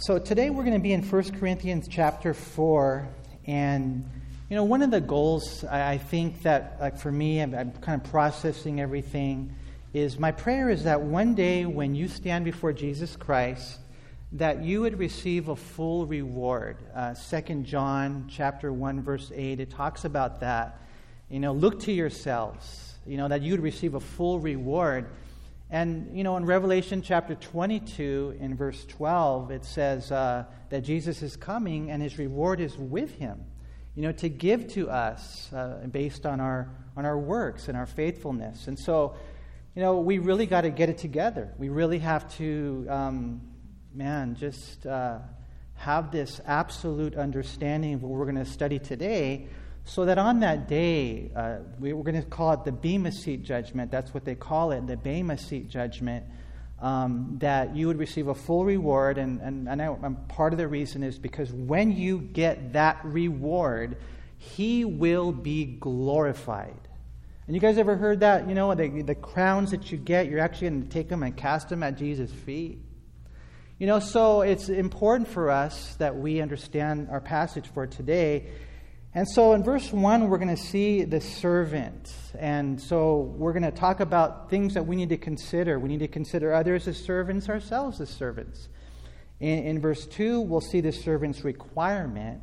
So today we're going to be in 1 Corinthians chapter 4. And, you know, one of the goals I, I think that, like for me, I'm, I'm, kind of processing everything, is my prayer is that one day when you stand before Jesus Christ, that you would receive a full reward. Uh, 2 John chapter 1, verse 8, it talks about that. You know, look to yourselves, you know, that you would receive a full reward. And, you know, in Revelation chapter 22, in verse 12, it says uh, that Jesus is coming and his reward is with him, you know, to give to us uh, based on our, on our works and our faithfulness. And so, you know, we really got to get it together. We really have to, um, man, just uh, have this absolute understanding of what we're going to study today so that on that day, uh, we, are going to call it the Bema Seat judgment. That's what they call it, the Bema Seat judgment. Um, that you would receive a full reward. And, and, and I, part of the reason is because when you get that reward, He will be glorified. And you guys ever heard that? You know, the, the crowns that you get, you're actually going to take them and cast them at Jesus' feet. You know, so it's important for us that we understand our passage for today and so in verse 1, we're going to see the servant. And so we're going to talk about things that we need to consider. We need to consider others as servants, ourselves as servants. In, in verse 2, we'll see the servant's requirement,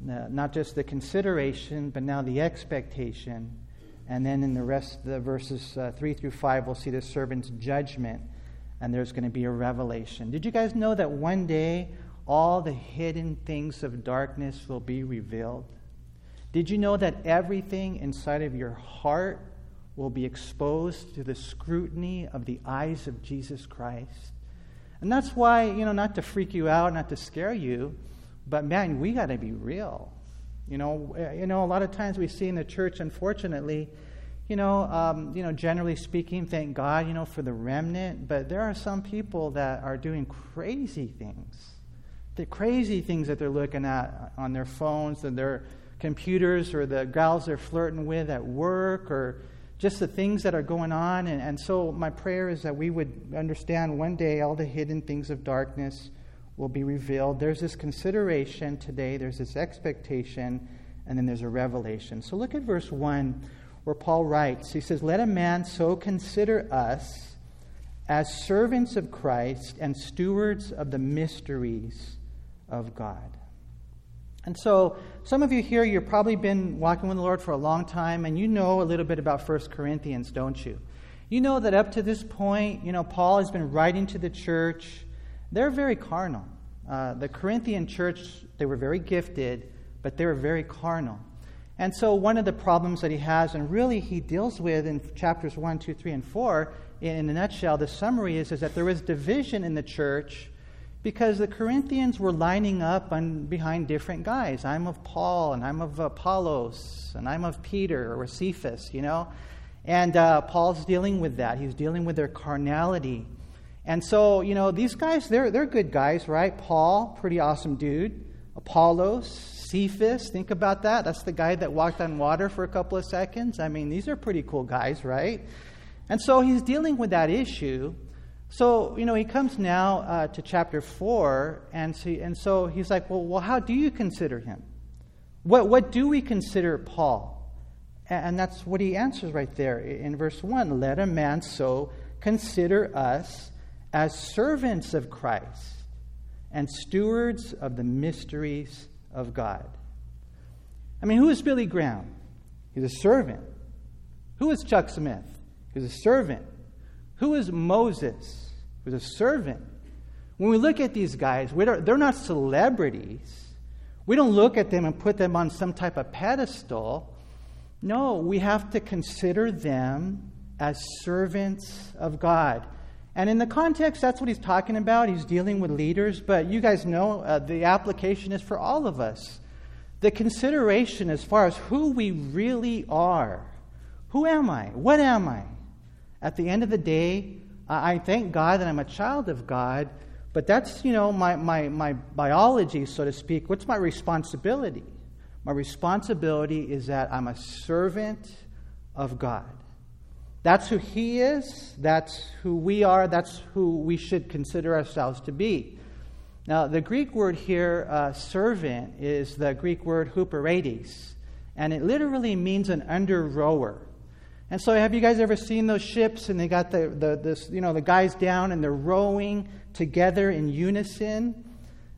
not just the consideration, but now the expectation. And then in the rest of the verses uh, 3 through 5, we'll see the servant's judgment, and there's going to be a revelation. Did you guys know that one day all the hidden things of darkness will be revealed. Did you know that everything inside of your heart will be exposed to the scrutiny of the eyes of Jesus Christ? And that's why, you know, not to freak you out, not to scare you, but man, we got to be real. You know, eh, you know, a lot of times we see in the church, unfortunately, you know, um, you know, generally speaking, thank God, you know, for the remnant. But there are some people that are doing crazy things the crazy things that they're looking at on their phones and their computers or the gals they're flirting with at work or just the things that are going on. And, and so, my prayer is that we would understand one day all the hidden things of darkness will be revealed. There's this consideration today, there's this expectation, and then there's a revelation. So, look at verse 1 where Paul writes He says, Let a man so consider us as servants of Christ and stewards of the mysteries of God. And so, some of you here, you've probably been walking with the Lord for a long time, and you know a little bit about 1 Corinthians, don't you? You know that up to this point, you know, Paul has been writing to the church. They're very carnal. Uh, the Corinthian church, they were very gifted, but they were very carnal. And so, one of the problems that he has, and really he deals with in chapters 1, 2, 3, and 4, in a nutshell, the summary is, is that there was division in the church because the Corinthians were lining up on, behind different guys. I'm of Paul, and I'm of Apollos, and I'm of Peter or Cephas, you know? And uh, Paul's dealing with that. He's dealing with their carnality. And so, you know, these guys, they're, they're good guys, right? Paul, pretty awesome dude. Apollos, Cephas, think about that. That's the guy that walked on water for a couple of seconds. I mean, these are pretty cool guys, right? And so he's dealing with that issue. So, you know, he comes now uh, to chapter 4, and, see, and so he's like, well, well, how do you consider him? What, what do we consider Paul? And that's what he answers right there in verse 1 Let a man so consider us as servants of Christ and stewards of the mysteries of God. I mean, who is Billy Graham? He's a servant. Who is Chuck Smith? He's a servant. Who is Moses? Who's a servant. When we look at these guys, they're not celebrities. We don't look at them and put them on some type of pedestal. No, we have to consider them as servants of God. And in the context, that's what he's talking about. He's dealing with leaders, but you guys know uh, the application is for all of us. The consideration as far as who we really are. Who am I? What am I? At the end of the day, I thank God that I'm a child of God, but that's, you know, my, my, my biology, so to speak. What's my responsibility? My responsibility is that I'm a servant of God. That's who He is. That's who we are. That's who we should consider ourselves to be. Now, the Greek word here, uh, servant, is the Greek word huperetes, and it literally means an under rower. And so, have you guys ever seen those ships and they got the, the, this, you know, the guys down and they're rowing together in unison?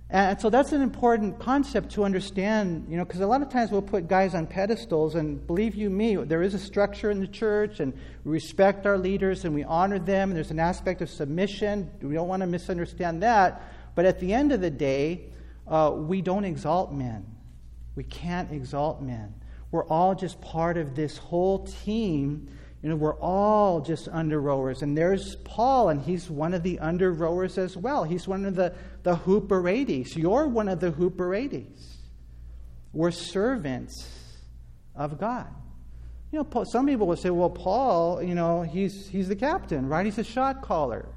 And so that's an important concept to understand, you know, because a lot of times we'll put guys on pedestals, and believe you me, there is a structure in the church, and we respect our leaders and we honor them, and there's an aspect of submission. We don't want to misunderstand that. But at the end of the day, uh, we don't exalt men. We can't exalt men. We're all just part of this whole team. You know, we're all just under rowers. And there's Paul, and he's one of the under rowers as well. He's one of the, the huperetes. You're one of the huperetes. We're servants of God. You know, some people will say, well, Paul, you know, he's, he's the captain, right? He's a shot caller.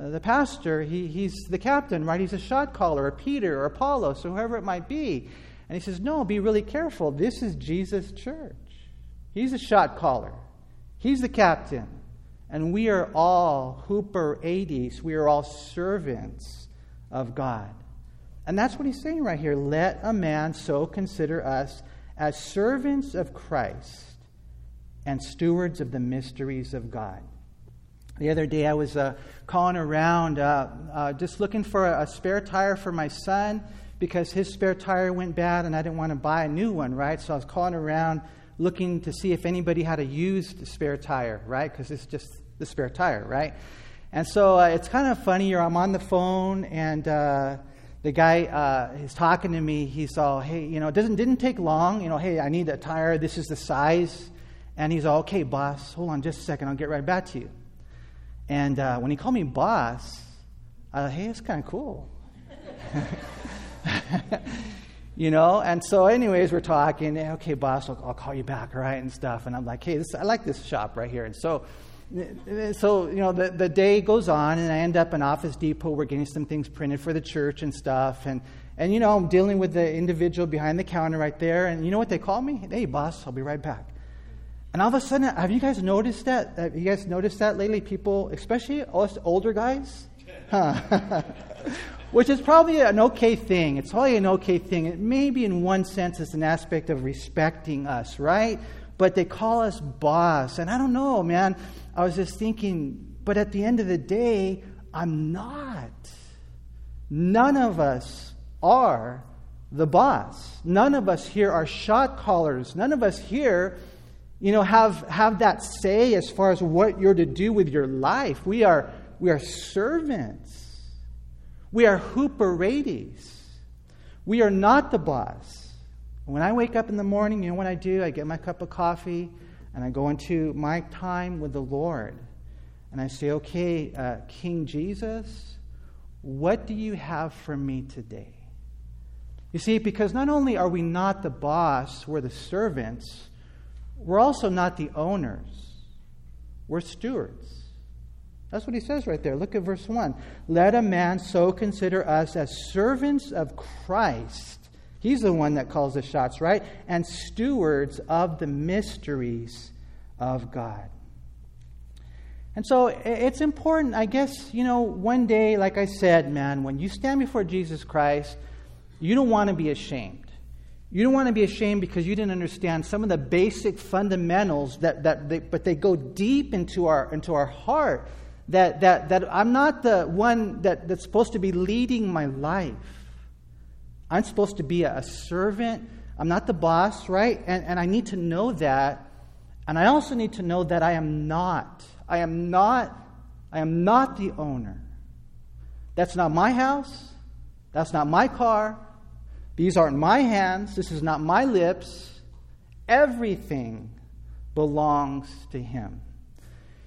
Uh, the pastor, he, he's the captain, right? He's a shot caller, or Peter, or Apollos, or whoever it might be. And he says, No, be really careful. This is Jesus' church. He's a shot caller, he's the captain. And we are all huperetes, we are all servants of God. And that's what he's saying right here. Let a man so consider us as servants of Christ and stewards of the mysteries of God. The other day, I was uh, calling around uh, uh, just looking for a, a spare tire for my son because his spare tire went bad and I didn't want to buy a new one, right? So I was calling around looking to see if anybody had a used spare tire, right? Because it's just the spare tire, right? And so uh, it's kind of funny. I'm on the phone and uh, the guy uh, is talking to me. He's all, hey, you know, it doesn't, didn't take long. You know, hey, I need a tire. This is the size. And he's all, okay, boss, hold on just a second. I'll get right back to you. And uh, when he called me boss, I thought, hey, it's kind of cool. you know? And so anyways we're talking okay boss I'll, I'll, call you back right and stuff. And i'm like hey this, i like this shop right here. And so eh, so you know the, the day goes on and i end up in office depot we're getting some things printed for the church and stuff. And and you know i'm dealing with the individual behind the counter right there and you know what they call me? Hey boss i'll be right back. And all of a sudden have you guys noticed that? Have you guys noticed that lately? People especially us older guys? huh which is probably an okay thing. It's probably an okay thing. It maybe in one sense it's an aspect of respecting us, right? But they call us boss. And I don't know, man. I was just thinking, but at the end of the day, I'm not. None of us are the boss. None of us here are shot callers. None of us here, you know, have, have that say as far as what you're to do with your life. We are, we are servants. We are huperetes. We are not the boss. When I wake up in the morning, you know what I do? I get my cup of coffee and I go into my time with the Lord. And I say, okay, uh, King Jesus, what do you have for me today? You see, because not only are we not the boss, we're the servants, we're also not the owners, we're stewards. That's what he says right there. Look at verse 1. Let a man so consider us as servants of Christ. He's the one that calls the shots, right? And stewards of the mysteries of God. And so it's important, I guess, you know, one day, like I said, man, when you stand before Jesus Christ, you don't want to be ashamed. You don't want to be ashamed because you didn't understand some of the basic fundamentals that, that they, but they go deep into our, into our heart that, that, that I'm not the one that, that's supposed to be leading my life. I'm supposed to be a, servant. I'm not the boss, right? And, and I need to know that. And I also need to know that I am not. I am not. I am not the owner. That's not my house. That's not my car. These aren't my hands. This is not my lips. Everything belongs to Him.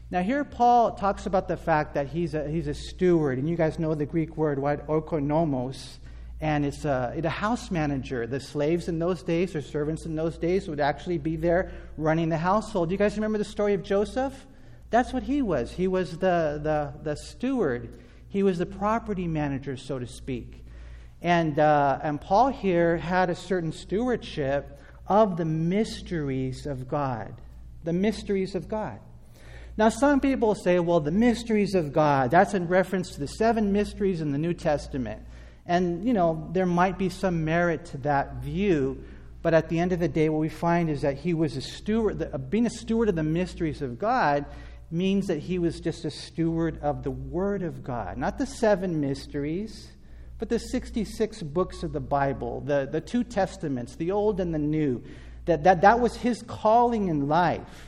Now, here Paul talks about the fact that he's a, he's a steward, and you guys know the Greek word, what, oikonomos, and it's a, it's a house manager. The slaves in those days, or servants in those days, would actually be there running the household. You guys remember the story of Joseph? That's what he was. He was the, the, the steward, he was the property manager, so to speak. And, uh, and Paul here had a certain stewardship of the mysteries of God. The mysteries of God. Now, some people say, well, the mysteries of God, that's in reference to the seven mysteries in the New Testament. And, you know, there might be some merit to that view, but at the end of the day, what we find is that he was a steward, uh, being a steward of the mysteries of God means that he was just a steward of the Word of God, not the seven mysteries, but the 66 books of the Bible, the, the two testaments, the Old and the New. That, that that was his calling in life,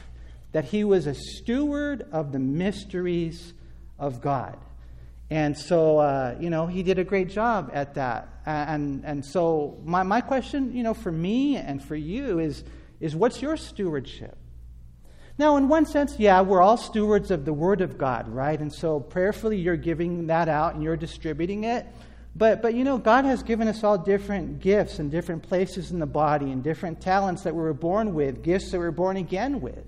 that he was a steward of the mysteries of God. And so, uh, you know, he did a great job at that. And, and so, my, my question, you know, for me and for you is, is what's your stewardship? Now, in one sense, yeah, we're all stewards of the Word of God, right? And so, prayerfully, you're giving that out and you're distributing it. But, but you know, God has given us all different gifts and different places in the body and different talents that we were born with, gifts that we we're born again with.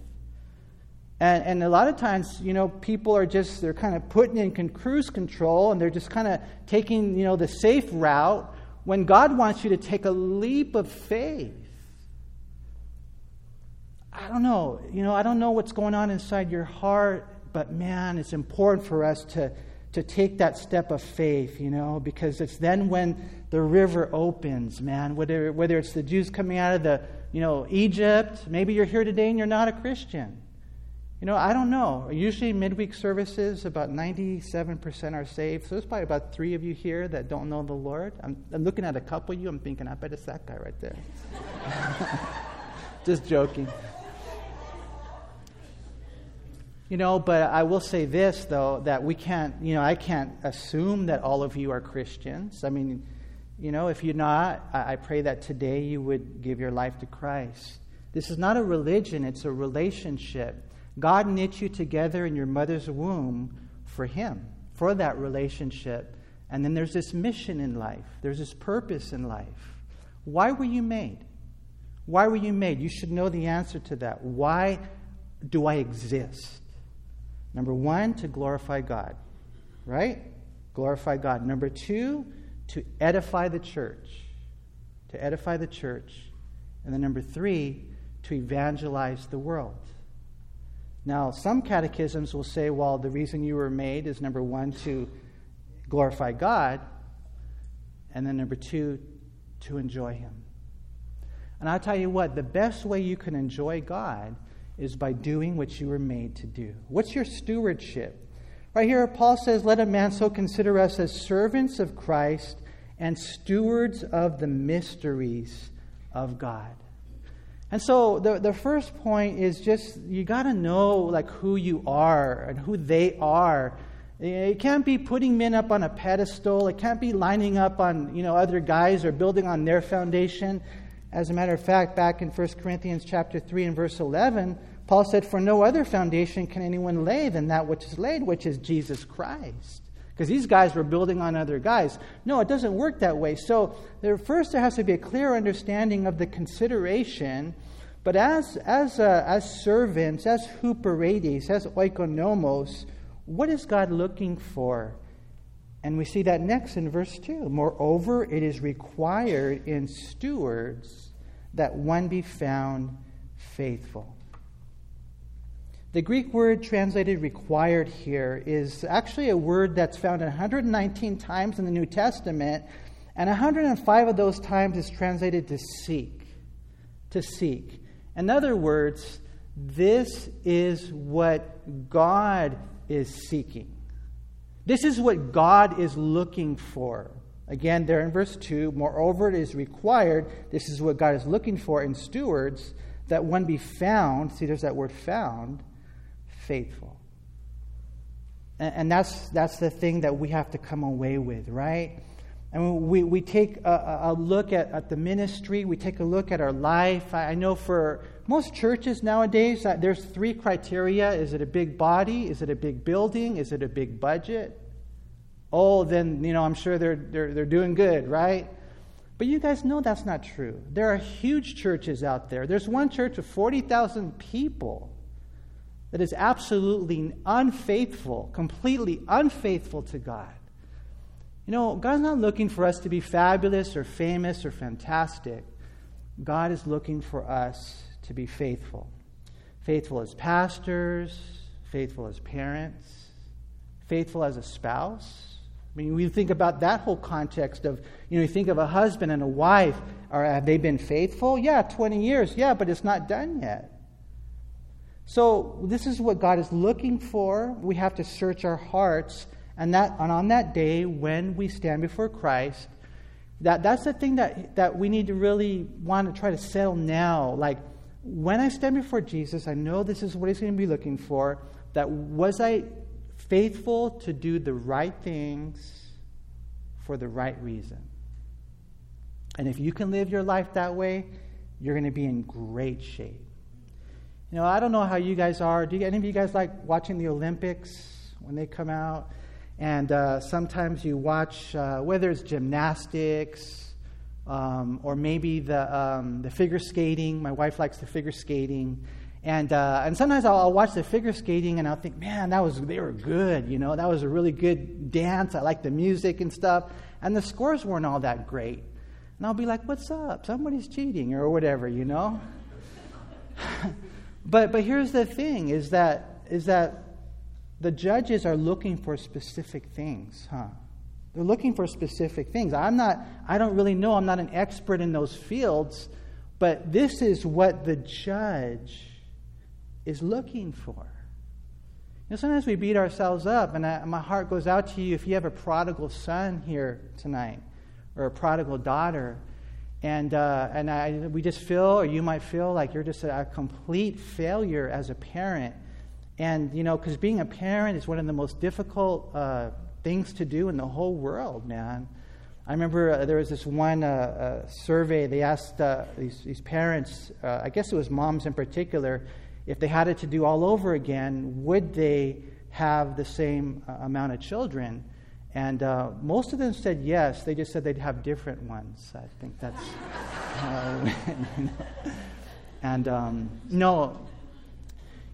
And, and a lot of times, you know, people are just, they're kind of putting in cruise control and they're just kind of taking, you know, the safe route when God wants you to take a leap of faith. I don't know. You know, I don't know what's going on inside your heart, but man, it's important for us to, to take that step of faith, you know, because it's then when the river opens, man. Whether, whether it's the Jews coming out of the, you know, Egypt, maybe you're here today and you're not a Christian. You know, I don't know. Usually, midweek services, about 97% are saved. So there's probably about three of you here that don't know the Lord. I'm, I'm looking at a couple of you. I'm thinking, I bet it's that guy right there. Just joking. You know, but I will say this, though, that we can't, you know, I can't assume that all of you are Christians. I mean, you know, if you're not, I, I pray that today you would give your life to Christ. This is not a religion, it's a relationship. God knit you together in your mother's womb for Him, for that relationship. And then there's this mission in life, there's this purpose in life. Why were you made? Why were you made? You should know the answer to that. Why do I exist? Number one, to glorify God, right? Glorify God. Number two, to edify the church. To edify the church. And then number three, to evangelize the world. Now, some catechisms will say, well, the reason you were made is number one, to glorify God, and then number two, to enjoy Him. And I'll tell you what, the best way you can enjoy God is by doing what you were made to do. What's your stewardship? Right here, Paul says, Let a man so consider us as servants of Christ and stewards of the mysteries of God. And so the, the first point is just you got to know like who you are and who they are. Eh, it can't be putting men up on a pedestal. It can't be lining up on you know other guys or building on their foundation. As a matter of fact, back in 1 Corinthians chapter 3 and verse 11, Paul said, For no other foundation can anyone lay than that which is laid, which is Jesus Christ. Because these guys were building on other guys. No, it doesn't work that way. So, there, first, there has to be a clear understanding of the consideration. But as, as, uh, as servants, as huperetes, as oikonomos, what is God looking for? And we see that next in verse 2. Moreover, it is required in stewards that one be found faithful. The Greek word translated required here is actually a word that's found 119 times in the New Testament, and 105 of those times is translated to seek. To seek. In other words, this is what God is seeking. This is what God is looking for. Again, there in verse 2, moreover, it is required, this is what God is looking for in stewards, that one be found, see, there's that word found, faithful. And, and that's, that's the thing that we have to come away with, right? And we, we take a, a look at, at the ministry, we take a look at our life. I, I know for most churches nowadays, uh, there's three criteria is it a big body? Is it a big building? Is it a big budget? Oh, then, you know, I'm sure they're, they're, they're doing good, right? But you guys know that's not true. There are huge churches out there. There's one church of 40,000 people that is absolutely unfaithful, completely unfaithful to God. You know, God's not looking for us to be fabulous or famous or fantastic. God is looking for us to be faithful. Faithful as pastors, faithful as parents, faithful as a spouse, I mean, we think about that whole context of, you know, you think of a husband and a wife. Or have they been faithful? Yeah, 20 years. Yeah, but it's not done yet. So this is what God is looking for. We have to search our hearts. And, that, and on that day, when we stand before Christ, that, that's the thing that, that we need to really want to try to settle now. Like, when I stand before Jesus, I know this is what he's going to be looking for. That was I faithful to do the right things for the right reason? And if you can live your life that way, you're going to be in great shape. You know, I don't know how you guys are. Do you, any of you guys like watching the Olympics when they come out? And uh, sometimes you watch, uh, whether it's gymnastics um, or maybe the, um, the figure skating. My wife likes the figure skating. And, uh, and sometimes I'll, I'll, watch the figure skating and I'll think, man, that was, they were good, you know, that was a really good dance. I like the music and stuff. And the scores weren't all that great. And I'll be like, what's up? Somebody's cheating or whatever, you know? but, but here's the thing is that, is that the judges are looking for specific things, huh? They're looking for specific things. I'm not, I don't really know, I'm not an expert in those fields, but this is what the judge is looking for. You know, sometimes we beat ourselves up, and I, my heart goes out to you if you have a prodigal son here tonight or a prodigal daughter. And, uh, and I, we just feel, or you might feel like you're just a, a complete failure as a parent. And, you know, because being a parent is one of the most difficult uh, things to do in the whole world, man. I remember uh, there was this one uh, uh survey, they asked uh, these, these, parents, uh, I guess it was moms in particular, if they had it to do all over again, would they have the same amount of children? And uh, most of them said yes. They just said they'd have different ones. I think that's. Uh, and um, no,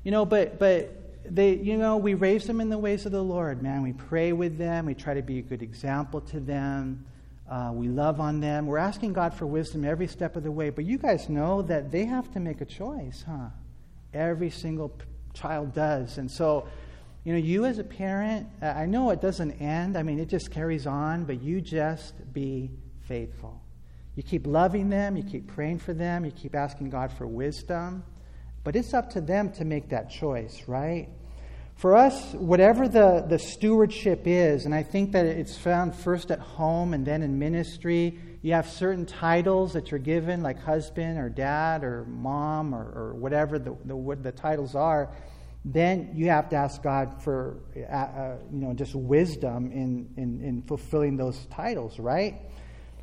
you know, but but they, you know, we raise them in the ways of the Lord, man. We pray with them. We try to be a good example to them. Uh, we love on them. We're asking God for wisdom every step of the way. But you guys know that they have to make a choice, huh? Every single child does. And so, you know, you as a parent, uh, I know it doesn't end. I mean, it just carries on, but you just be faithful. You keep loving them, you keep praying for them, you keep asking God for wisdom. But it's up to them to make that choice, right? For us, whatever the, the stewardship is, and I think that it's found first at home and then in ministry, you have certain titles that you're given, like husband or dad or mom or, or whatever the, the, what the titles are. Then you have to ask God for, uh, uh, you know, just wisdom in, in, in fulfilling those titles, right?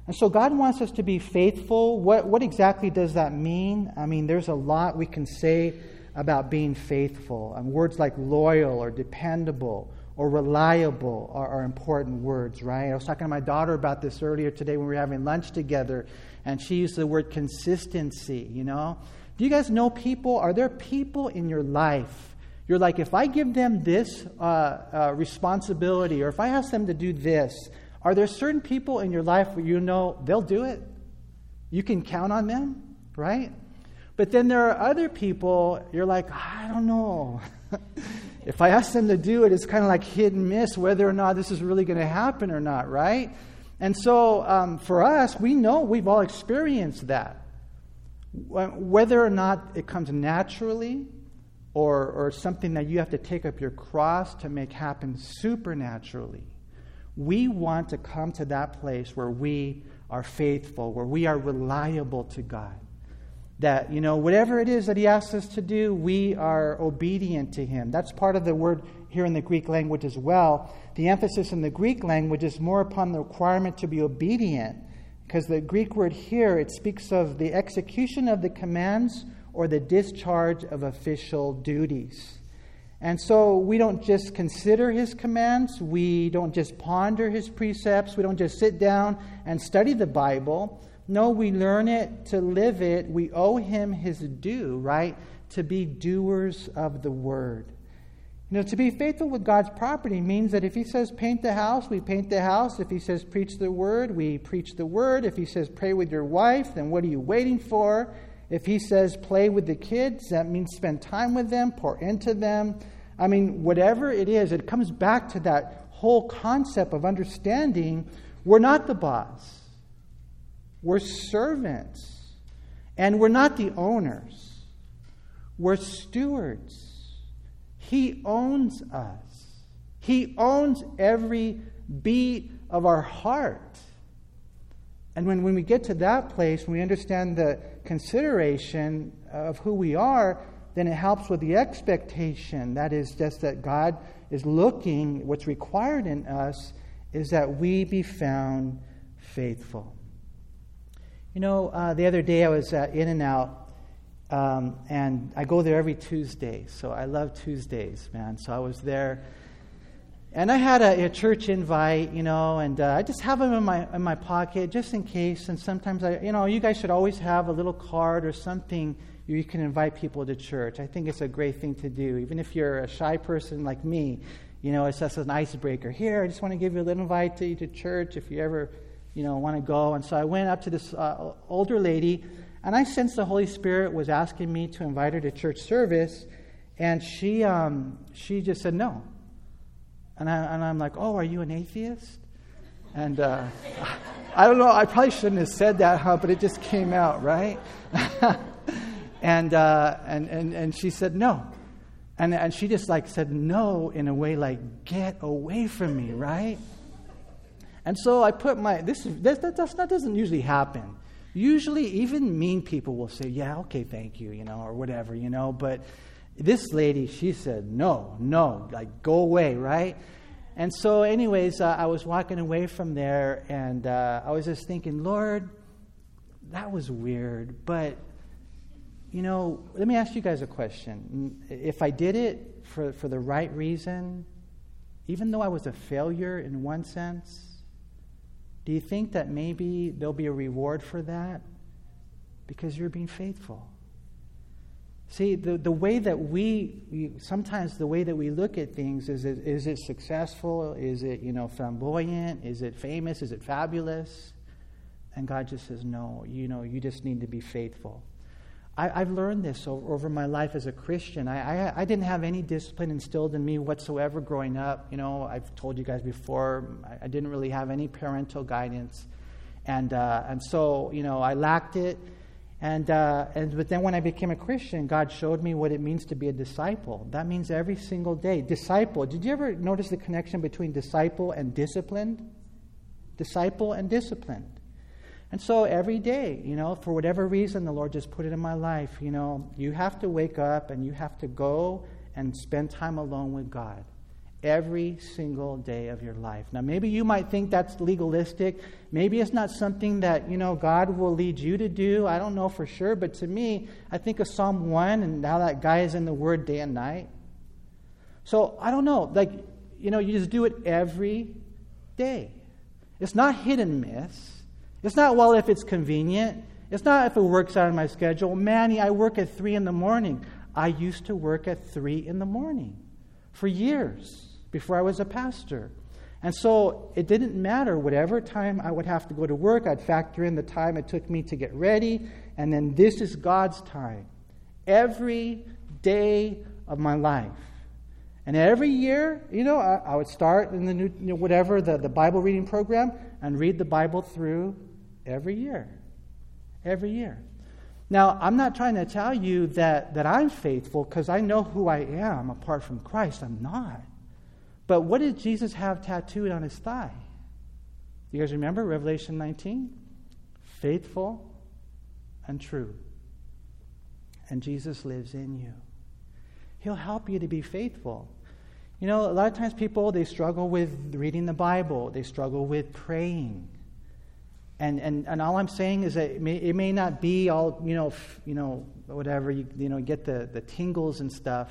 And so God wants us to be faithful. What, what exactly does that mean? I mean, there's a lot we can say about being faithful. And words like loyal or dependable or reliable are, are, important words, right? I was talking to my daughter about this earlier today when we were having lunch together, and she used the word consistency, you know? Do you guys know people? Are there people in your life? You're like, if I give them this uh, uh, responsibility, or if I ask them to do this, are there certain people in your life where you know they'll do it? You can count on them, right? But then there are other people, you're like, I don't know. if I ask them to do it, it's kind of like hit and miss whether or not this is really going to happen or not, right? And so um, for us, we know we've all experienced that. Whether or not it comes naturally or, or something that you have to take up your cross to make happen supernaturally, we want to come to that place where we are faithful, where we are reliable to God that, you know, whatever it is that he asks us to do, we are obedient to him. That's part of the word here in the Greek language as well. The emphasis in the Greek language is more upon the requirement to be obedient, because the Greek word here, it speaks of the execution of the commands or the discharge of official duties. And so we don't just consider his commands, we don't just ponder his precepts, we don't just sit down and study the Bible no, we learn it to live it. We owe him his due, right? To be doers of the word. You know, to be faithful with God's property means that if he says paint the house, we paint the house. If he says preach the word, we preach the word. If he says pray with your wife, then what are you waiting for? If he says play with the kids, that means spend time with them, pour into them. I mean, whatever it is, it comes back to that whole concept of understanding we're not the boss, we're servants, and we're not the owners, we're stewards. He owns us, He owns every beat of our heart. And when, when we get to that place, when we understand the consideration of who we are, then it helps with the expectation. That is just that God is looking, what's required in us is that we be found faithful. You know, uh, the other day I was uh, In-N-Out, um, and I go there every Tuesday. So I love Tuesdays, man. So I was there and I had a, a church invite, you know, and uh, I just have them in my in my pocket just in case. And sometimes I, you know, you guys should always have a little card or something you can invite people to church. I think it's a great thing to do, even if you're a shy person like me. You know, it's just an icebreaker. Here, I just want to give you a little invite to to church if you ever, you know, want to go. And so I went up to this uh, older lady, and I sensed the Holy Spirit was asking me to invite her to church service, and she um, she just said no. And, I, I'm like, oh, are you an atheist? And uh, I don't know, I probably shouldn't have said that, huh, but it just came out, right? and, uh, and, and, and she said, no. And, and she just like said no in a way like, get away from me, right? And so I put my, this, this that, that doesn't usually happen. Usually, even mean people will say, yeah, okay, thank you, you know, or whatever, you know, but this lady, she said, no, no, like go away, right? And so, anyways, uh, I was walking away from there and uh, I was just thinking, Lord, that was weird. But, you know, let me ask you guys a question. If I did it for, for the right reason, even though I was a failure in one sense, do you think that maybe there'll be a reward for that? Because you're being faithful. See, the, the way that we, sometimes the way that we look at things is it, is it successful? Is it, you know, flamboyant? Is it famous? Is it fabulous? And God just says, no, you know, you just need to be faithful. I, have learned this over, over, my life as a Christian. I, I, I, didn't have any discipline instilled in me whatsoever growing up. You know, I've told you guys before, I, I didn't really have any parental guidance. And, uh, and so, you know, I lacked it. And, uh, and but then when I became a Christian, God showed me what it means to be a disciple. That means every single day. Disciple. Did you ever notice the connection between disciple and disciplined? Disciple and disciplined. And so every day, you know, for whatever reason, the Lord just put it in my life. You know, you have to wake up and you have to go and spend time alone with God every single day of your life. Now, maybe you might think that's legalistic. Maybe it's not something that, you know, God will lead you to do. I don't know for sure. But to me, I think of Psalm 1 and now that guy is in the Word day and night. So I don't know. Like, you know, you just do it every day. It's not hit and miss. It's not, well, if it's convenient. It's not if it works out in my schedule. Manny, I work at 3 in the morning. I used to work at 3 in the morning for years before I was a pastor. And so it didn't matter whatever time I would have to go to work, I'd factor in the time it took me to get ready, and then this is God's time. Every day of my life. And every year, you know, I, I would start in the new, you know, whatever, the, the Bible reading program, and read the Bible through every year. Every year. Now, I'm not trying to tell you that, that I'm faithful because I know who I am apart from Christ. I'm not. But what did Jesus have tattooed on his thigh? You guys remember Revelation 19? Faithful and true. And Jesus lives in you. He'll help you to be faithful. You know, a lot of times people they struggle with reading the Bible, they struggle with praying. And, and, and all I'm saying is that it may, it may not be all, you know, f- you know whatever, you, you know, get the, the tingles and stuff,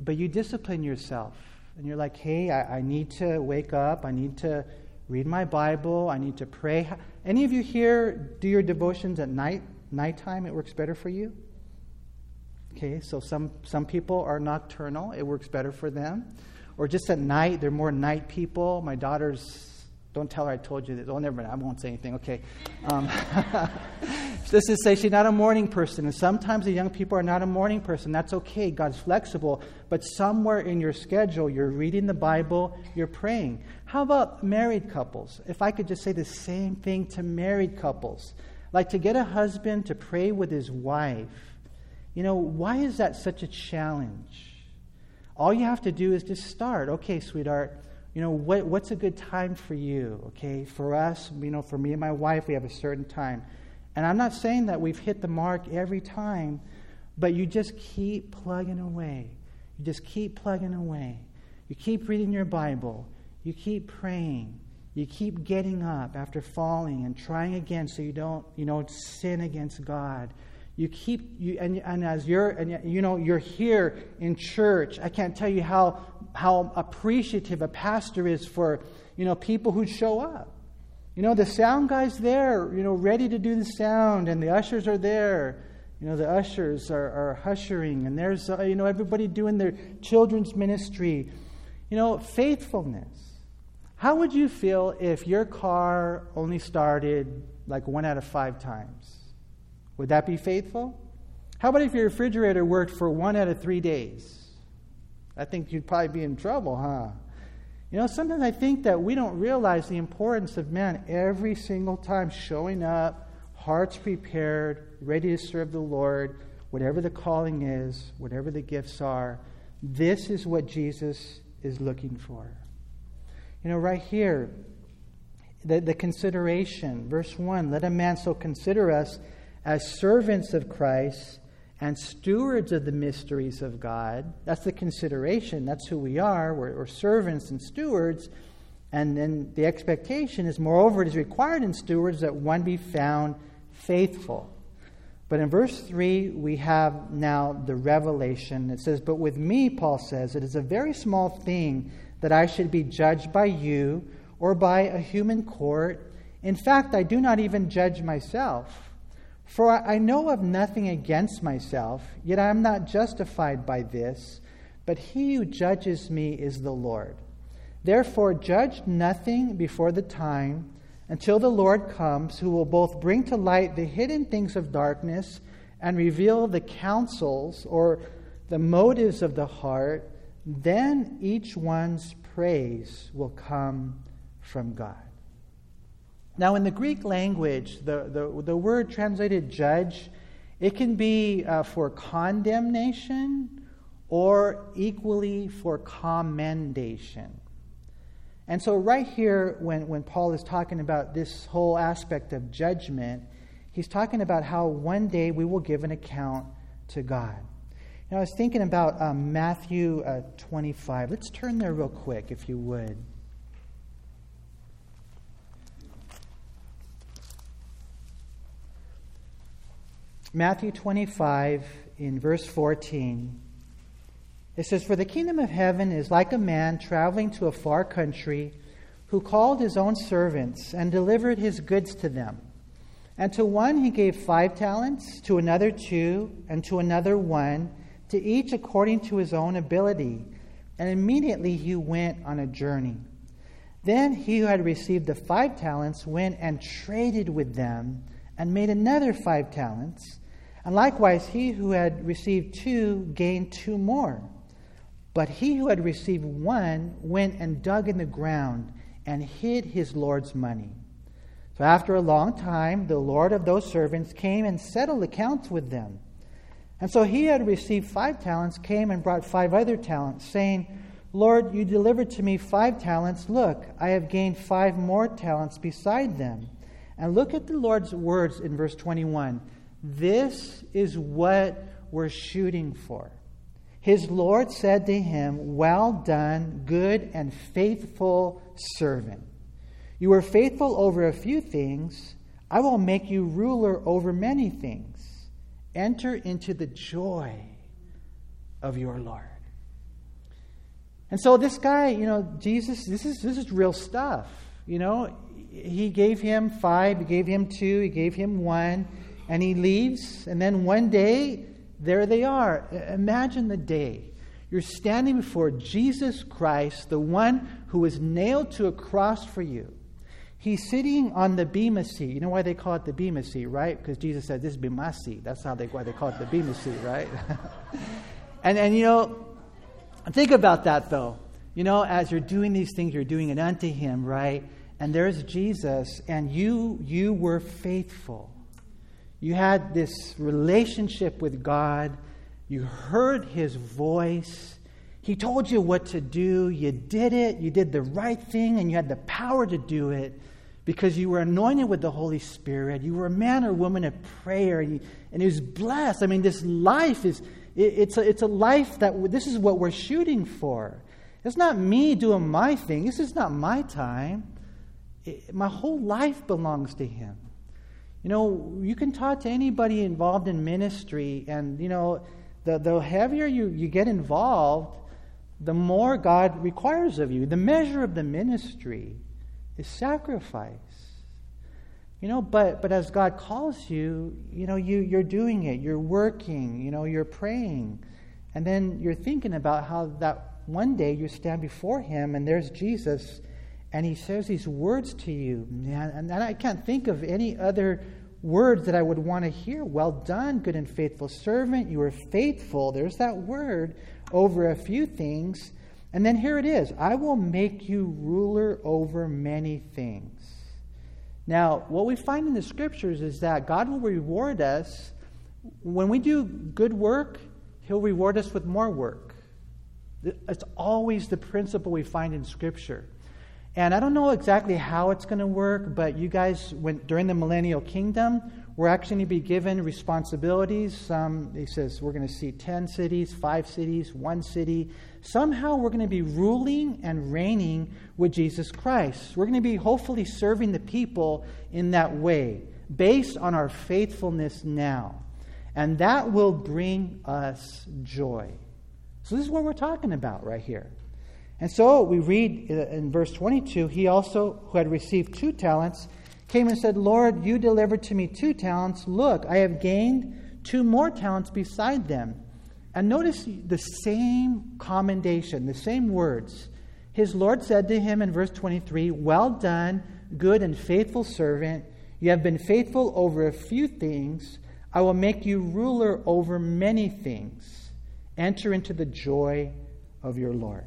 but you discipline yourself and you're like, hey, I, I need to wake up, I need to read my Bible, I need to pray. Any of you here do your devotions at night, nighttime? It works better for you? Okay, so some, some people are nocturnal, it works better for them. Or just at night, they're more night people. My daughter's Don't tell her I told you this. Oh, never mind. I won't say anything. Okay. Um, this is say she's not a morning person. And sometimes the young people are not a morning person. That's okay. God's flexible. But somewhere in your schedule, you're reading the Bible, you're praying. How about married couples? If I could just say the same thing to married couples. Like to get a husband to pray with his wife. You know, why is that such a challenge? All you have to do is just start. Okay, sweetheart you know, what, what's a good time for you? Okay, for us, you know, for me and my wife, we have a certain time. And I'm not saying that we've hit the mark every time, but you just keep plugging away. You just keep plugging away. You keep reading your Bible. You keep praying. You keep getting up after falling and trying again so you don't, you know, sin against God you keep you and, and as you're and you know you're here in church. I can't tell you how how appreciative a pastor is for you know people who show up. You know the sound guy's there you know ready to do the sound and the ushers are there. You know the ushers are, are and there's uh, you know everybody doing their children's ministry. You know faithfulness. How would you feel if your car only started like one out of five times would that be faithful? How about if your refrigerator worked for one out of three days? I think you'd probably be in trouble, huh? You know, sometimes I think that we don't realize the importance of man every single time showing up, hearts prepared, ready to serve the Lord, whatever the calling is, whatever the gifts are. This is what Jesus is looking for. You know, right here, the, the consideration, verse 1 let a man so consider us as servants of Christ and stewards of the mysteries of God. That's the consideration. That's who we are. We're, we're, servants and stewards. And then the expectation is, moreover, it is required in stewards that one be found faithful. But in verse 3, we have now the revelation. It says, But with me, Paul says, it is a very small thing that I should be judged by you or by a human court. In fact, I do not even judge myself. For I know of nothing against myself, yet I am not justified by this, but he who judges me is the Lord. Therefore, judge nothing before the time until the Lord comes, who will both bring to light the hidden things of darkness and reveal the counsels or the motives of the heart. Then each one's praise will come from God. Now, in the Greek language, the, the, the word translated judge, it can be uh, for condemnation or equally for commendation. And so, right here, when, when Paul is talking about this whole aspect of judgment, he's talking about how one day we will give an account to God. Now, I was thinking about um, Matthew uh, 25. Let's turn there real quick, if you would. Matthew 25, in verse 14, it says, For the kingdom of heaven is like a man traveling to a far country who called his own servants and delivered his goods to them. And to one he gave five talents, to another two, and to another one, to each according to his own ability. And immediately he went on a journey. Then he who had received the five talents went and traded with them and made another five talents. And likewise, he who had received two gained two more. But he who had received one went and dug in the ground and hid his Lord's money. So after a long time, the Lord of those servants came and settled accounts with them. And so he had received five talents, came and brought five other talents, saying, Lord, you delivered to me five talents. Look, I have gained five more talents beside them. And look at the Lord's words in verse 21 this is what we're shooting for. His Lord said to him, Well done, good and faithful servant. You were faithful over a few things. I will make you ruler over many things. Enter into the joy of your Lord. And so this guy, you know, Jesus, this is this is real stuff. You know, he gave him five, he gave him two, he gave him one and he leaves, and then one day, there they are. Imagine the day. You're standing before Jesus Christ, the one who was nailed to a cross for you. He's sitting on the Bema seat. You know why they call it the Bema seat, right? Because Jesus said, This is my seat. That's how they, why they call it the Bema seat, right? and, and, you know, think about that, though. You know, as you're doing these things, you're doing it unto Him, right? And there's Jesus, and you, you were faithful. You had this relationship with God. You heard His voice. He told you what to do. You did it. You did the right thing, and you had the power to do it because you were anointed with the Holy Spirit. You were a man or woman of prayer, and, it was blessed. I mean, this life is, it, it's, a, it's a life that this is what we're shooting for. It's not me doing my thing, this is not my time. It, my whole life belongs to Him. You know, you can talk to anybody involved in ministry, and, you know, the, the heavier you, you get involved, the more God requires of you. The measure of the ministry is sacrifice. You know, but, but as God calls you, you know, you, you're doing it, you're working, you know, you're praying. And then you're thinking about how that one day you stand before Him and there's Jesus and He says these words to you. And, and I can't think of any other words that I would want to hear. Well done, good and faithful servant. You are faithful. There's that word over a few things. And then here it is I will make you ruler over many things. Now, what we find in the scriptures is that God will reward us. When we do good work, He'll reward us with more work. It's always the principle we find in Scripture. And I don't know exactly how it's going to work, but you guys, when, during the millennial kingdom, we're actually going to be given responsibilities. Some, he says, we're going to see 10 cities, five cities, one city. Somehow we're going to be ruling and reigning with Jesus Christ. We're going to be hopefully serving the people in that way, based on our faithfulness now. And that will bring us joy. So, this is what we're talking about right here. And so we read uh, in verse 22 he also, who had received two talents, came and said, Lord, you delivered to me two talents. Look, I have gained two more talents beside them. And notice the same commendation, the same words. His Lord said to him in verse 23 Well done, good and faithful servant. You have been faithful over a few things. I will make you ruler over many things. Enter into the joy of your Lord.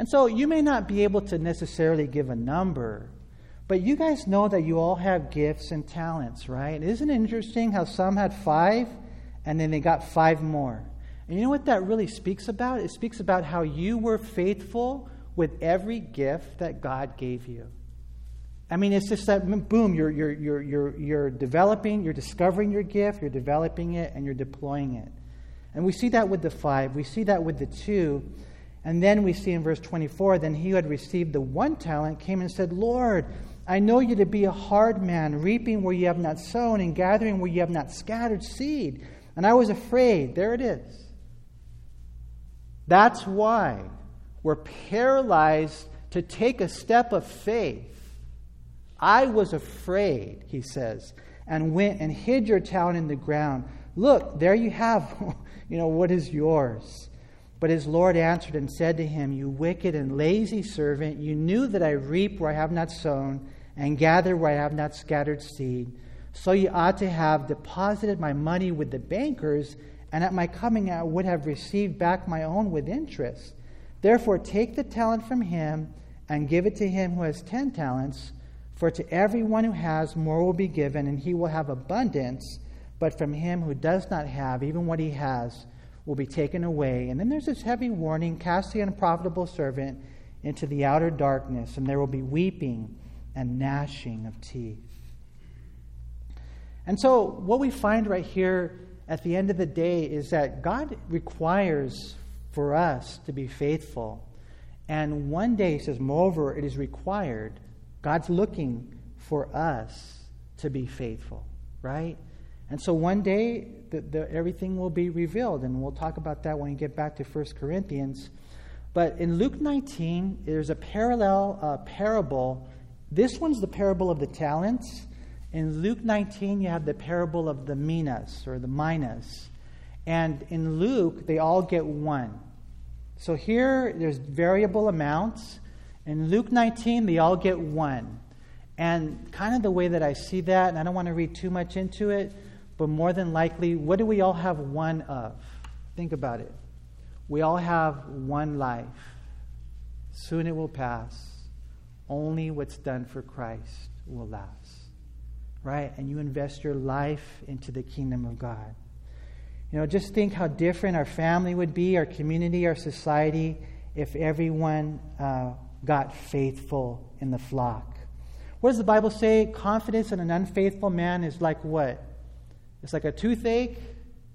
And so you may not be able to necessarily give a number but you guys know that you all have gifts and talents, right? Isn't it interesting how some had five and then they got five more? And you know what that really speaks about? It speaks about how you were faithful with every gift that God gave you. I mean, it's just that boom, you're, you're, you're, you're, you're developing, you're discovering your gift, you're developing it, and you're deploying it. And we see that with the five, we see that with the two. And then we see in verse 24, then he who had received the one talent came and said, Lord, I know you to be a hard man, reaping where you have not sown and gathering where you have not scattered seed. And I was afraid. There it is. That's why we're paralyzed to take a step of faith. I was afraid, he says, and went and hid your talent in the ground. Look, there you have, you know, what is yours. But his Lord answered and said to him, You wicked and lazy servant, you knew that I reap where I have not sown and gather where I have not scattered seed. So you ought to have deposited my money with the bankers, and at my coming I would have received back my own with interest. Therefore, take the talent from him and give it to him who has ten talents. For to everyone who has, more will be given, and he will have abundance. But from him who does not have, even what he has will be taken away. And then there's this heavy warning cast the unprofitable servant into the outer darkness, and there will be weeping and gnashing of teeth. And so, what we find right here at the end of the day is that God requires for us to be faithful. And one day, he says, moreover, it is required. God's looking for us to be faithful, right? And so one day, the, the, everything will be revealed. And we'll talk about that when we get back to 1 Corinthians. But in Luke 19, there's a parallel uh, parable this one's the parable of the talents. In Luke 19, you have the parable of the minas or the minas. And in Luke, they all get one. So here, there's variable amounts. In Luke 19, they all get one. And kind of the way that I see that, and I don't want to read too much into it, but more than likely, what do we all have one of? Think about it. We all have one life. Soon it will pass. Only what's done for Christ will last. Right? And you invest your life into the kingdom of God. You know, just think how different our family would be, our community, our society, if everyone uh, got faithful in the flock. What does the Bible say? Confidence in an unfaithful man is like what? It's like a toothache.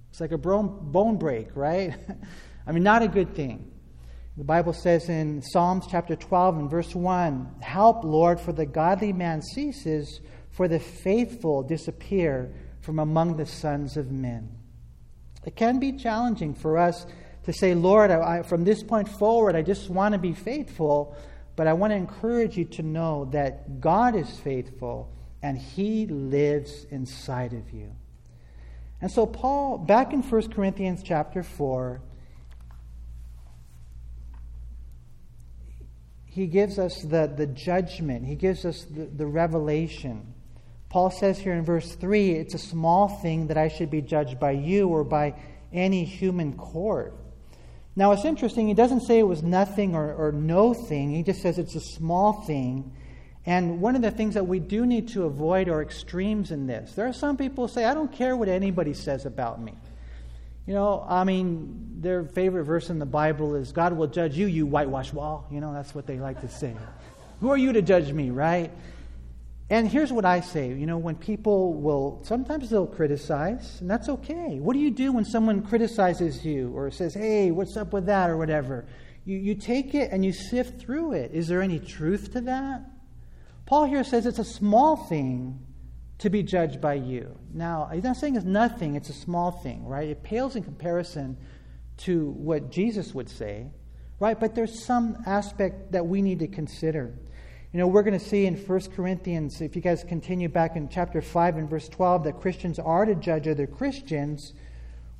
It's like a bone break, right? I mean, not a good thing. The Bible says in Psalms chapter 12 and verse 1 Help, Lord, for the godly man ceases, for the faithful disappear from among the sons of men. It can be challenging for us to say, Lord, I, from this point forward, I just want to be faithful, but I want to encourage you to know that God is faithful and He lives inside of you. And so, Paul, back in 1 Corinthians chapter 4, he gives us the, the judgment, he gives us the, the revelation. Paul says here in verse 3 it's a small thing that I should be judged by you or by any human court. Now, it's interesting, he doesn't say it was nothing or, or no thing, he just says it's a small thing. And one of the things that we do need to avoid are extremes in this. There are some people who say, I don't care what anybody says about me. You know, I mean, their favorite verse in the Bible is, God will judge you, you whitewash wall. You know, that's what they like to say. Who are you to judge me, right? And here's what I say you know, when people will, sometimes they'll criticize, and that's okay. What do you do when someone criticizes you or says, hey, what's up with that or whatever? You, you take it and you sift through it. Is there any truth to that? Paul here says it's a small thing to be judged by you. Now, he's not saying it's nothing, it's a small thing, right? It pales in comparison to what Jesus would say, right? But there's some aspect that we need to consider. You know, we're going to see in 1 Corinthians, if you guys continue back in chapter 5 and verse 12, that Christians are to judge other Christians.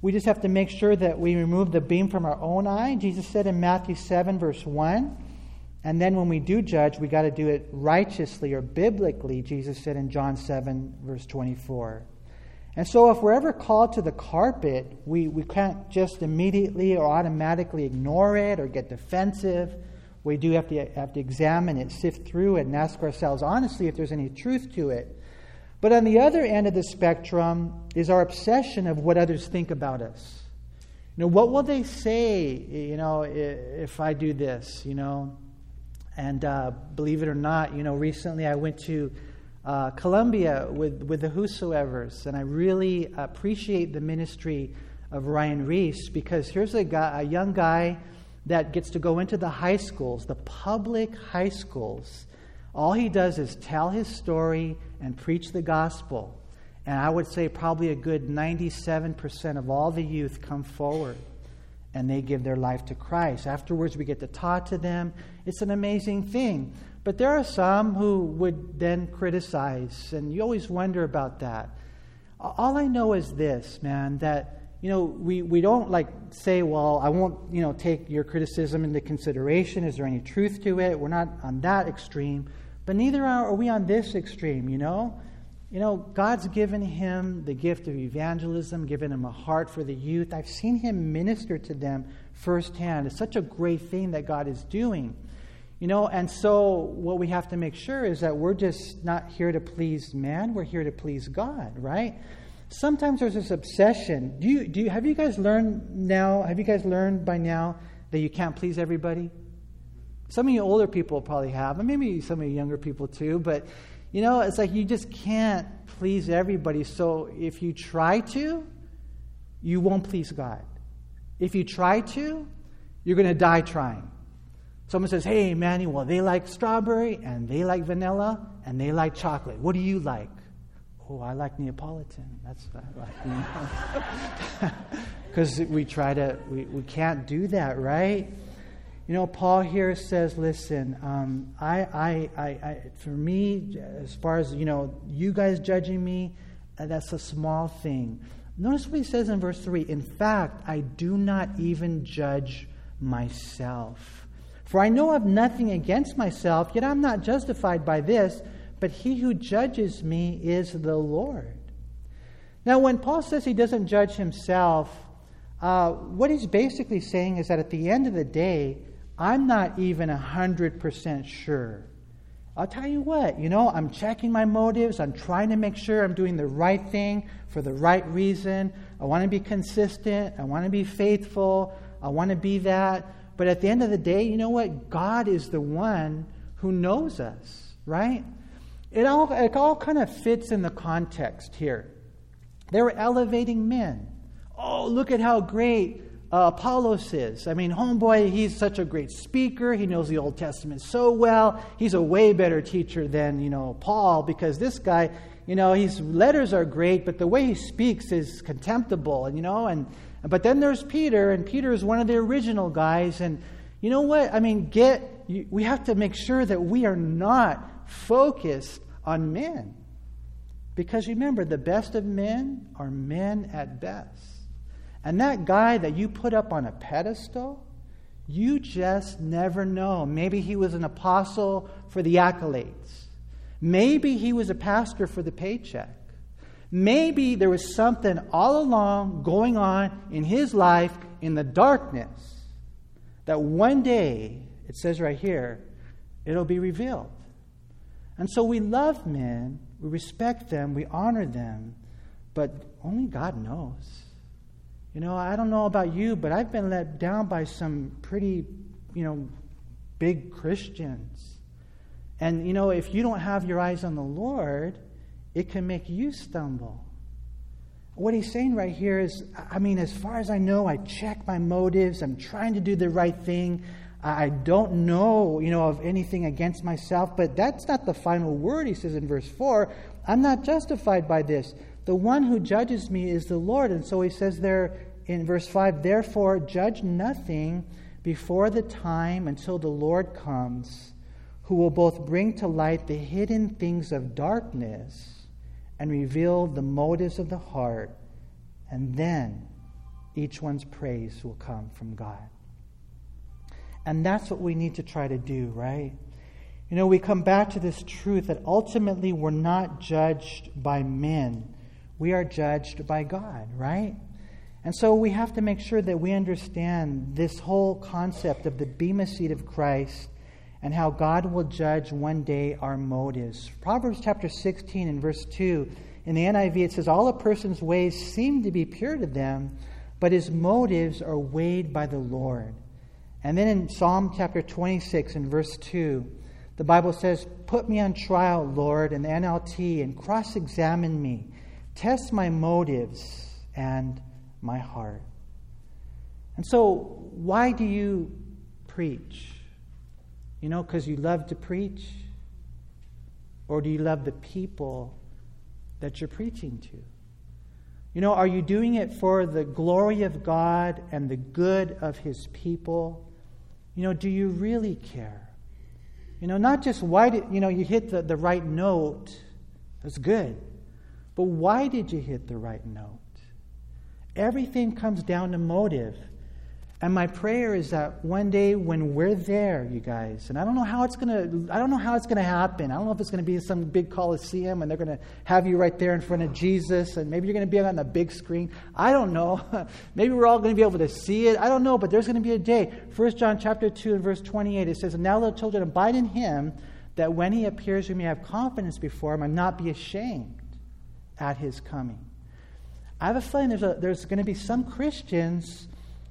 We just have to make sure that we remove the beam from our own eye. Jesus said in Matthew 7, verse 1, and then when we do judge, we got to do it righteously or biblically, Jesus said in John 7, verse 24. And so, if we're ever called to the carpet, we, we can't just immediately or automatically ignore it or get defensive. We do have to, have to examine it, sift through it, and ask ourselves honestly if there's any truth to it. But on the other end of the spectrum is our obsession of what others think about us. You know, what will they say, you know, if I do this, you know? And uh, believe it or not, you know, recently I went to uh, Colombia with, with the Whosoevers, and I really appreciate the ministry of Ryan Ries because here's a, guy, a young guy that gets to go into the high schools, the public high schools. All he does is tell his story and preach the gospel. And I would say probably a good 97% of all the youth come forward and they give their life to Christ. Afterwards, we get to talk to them. It's an amazing thing. But there are some who would then criticize, and you always wonder about that. All I know is this, man, that you know, we, we don't like say, well, I won't, you know, take your criticism into consideration. Is there any truth to it? We're not on that extreme. But neither are we on this extreme, you know? You know, God's given him the gift of evangelism, given him a heart for the youth. I've seen him minister to them firsthand. It's such a great thing that God is doing. You know, and so what we have to make sure is that we're just not here to please man, we're here to please God, right? Sometimes there's this obsession. Do you, do you, have you guys learned now, have you guys learned by now that you can't please everybody? Some of you older people probably have, and maybe some of you younger people too, but you know, it's like you just can't please everybody. So if you try to, you won't please God. If you try to, you're going to die trying. Someone says, Hey, Manny, well, they like strawberry and they like vanilla and they like chocolate. What do you like? Oh, I like Neapolitan. That's what I like. Because we try to, we, we can't do that, right? You know, Paul here says, listen, um, I, I, I, I, for me, as far as, you know, you guys judging me, uh, that's a small thing. Notice what he says in verse 3 In fact, I do not even judge myself. For I know of nothing against myself, yet I'm not justified by this, but he who judges me is the Lord. Now, when Paul says he doesn't judge himself, uh, what he's basically saying is that at the end of the day, I'm not even 100% sure. I'll tell you what, you know, I'm checking my motives. I'm trying to make sure I'm doing the right thing for the right reason. I want to be consistent. I want to be faithful. I want to be that. But at the end of the day, you know what? God is the one who knows us, right? It all, it all kind of fits in the context here. They were elevating men. Oh, look at how great uh, Apollos is. I mean, homeboy, he's such a great speaker. He knows the Old Testament so well. He's a way better teacher than, you know, Paul because this guy, you know, his letters are great, but the way he speaks is contemptible, and you know, and but then there's Peter, and Peter is one of the original guys, and you know what? I mean, get we have to make sure that we are not focused on men. Because remember, the best of men are men at best. And that guy that you put up on a pedestal, you just never know. Maybe he was an apostle for the accolades. Maybe he was a pastor for the paycheck. Maybe there was something all along going on in his life in the darkness that one day, it says right here, it'll be revealed. And so we love men, we respect them, we honor them, but only God knows. You know, I don't know about you, but I've been let down by some pretty, you know, big Christians. And, you know, if you don't have your eyes on the Lord, it can make you stumble. What he's saying right here is I mean, as far as I know, I check my motives. I'm trying to do the right thing. I don't know, you know, of anything against myself, but that's not the final word, he says in verse 4. I'm not justified by this. The one who judges me is the Lord. And so he says there in verse 5 Therefore, judge nothing before the time until the Lord comes, who will both bring to light the hidden things of darkness and reveal the motives of the heart. And then each one's praise will come from God. And that's what we need to try to do, right? You know, we come back to this truth that ultimately we're not judged by men, we are judged by God, right? And so we have to make sure that we understand this whole concept of the Bema seat of Christ and how God will judge one day our motives. Proverbs chapter 16 and verse 2, in the NIV, it says, All a person's ways seem to be pure to them, but his motives are weighed by the Lord. And then in Psalm chapter 26 and verse 2, the Bible says, Put me on trial, Lord, in the NLT, and cross examine me. Test my motives and my heart. And so, why do you preach? You know, because you love to preach? Or do you love the people that you're preaching to? You know, are you doing it for the glory of God and the good of His people? You know, do you really care? You know, not just why did, you know, you hit the, the right note, that's good, but why did you hit the right note? Everything comes down to motive. And my prayer is that one day when we're there, you guys, and I don't know how it's gonna I don't know how it's gonna happen. I don't know if it's gonna be some big coliseum and they're gonna have you right there in front of Jesus, and maybe you're gonna be on the big screen. I don't know. maybe we're all gonna be able to see it. I don't know, but there's gonna be a day. First John chapter two and verse twenty-eight, it says, And now little children, abide in him, that when he appears we may have confidence before him and not be ashamed at his coming. I have a feeling there's, a, there's going to be some Christians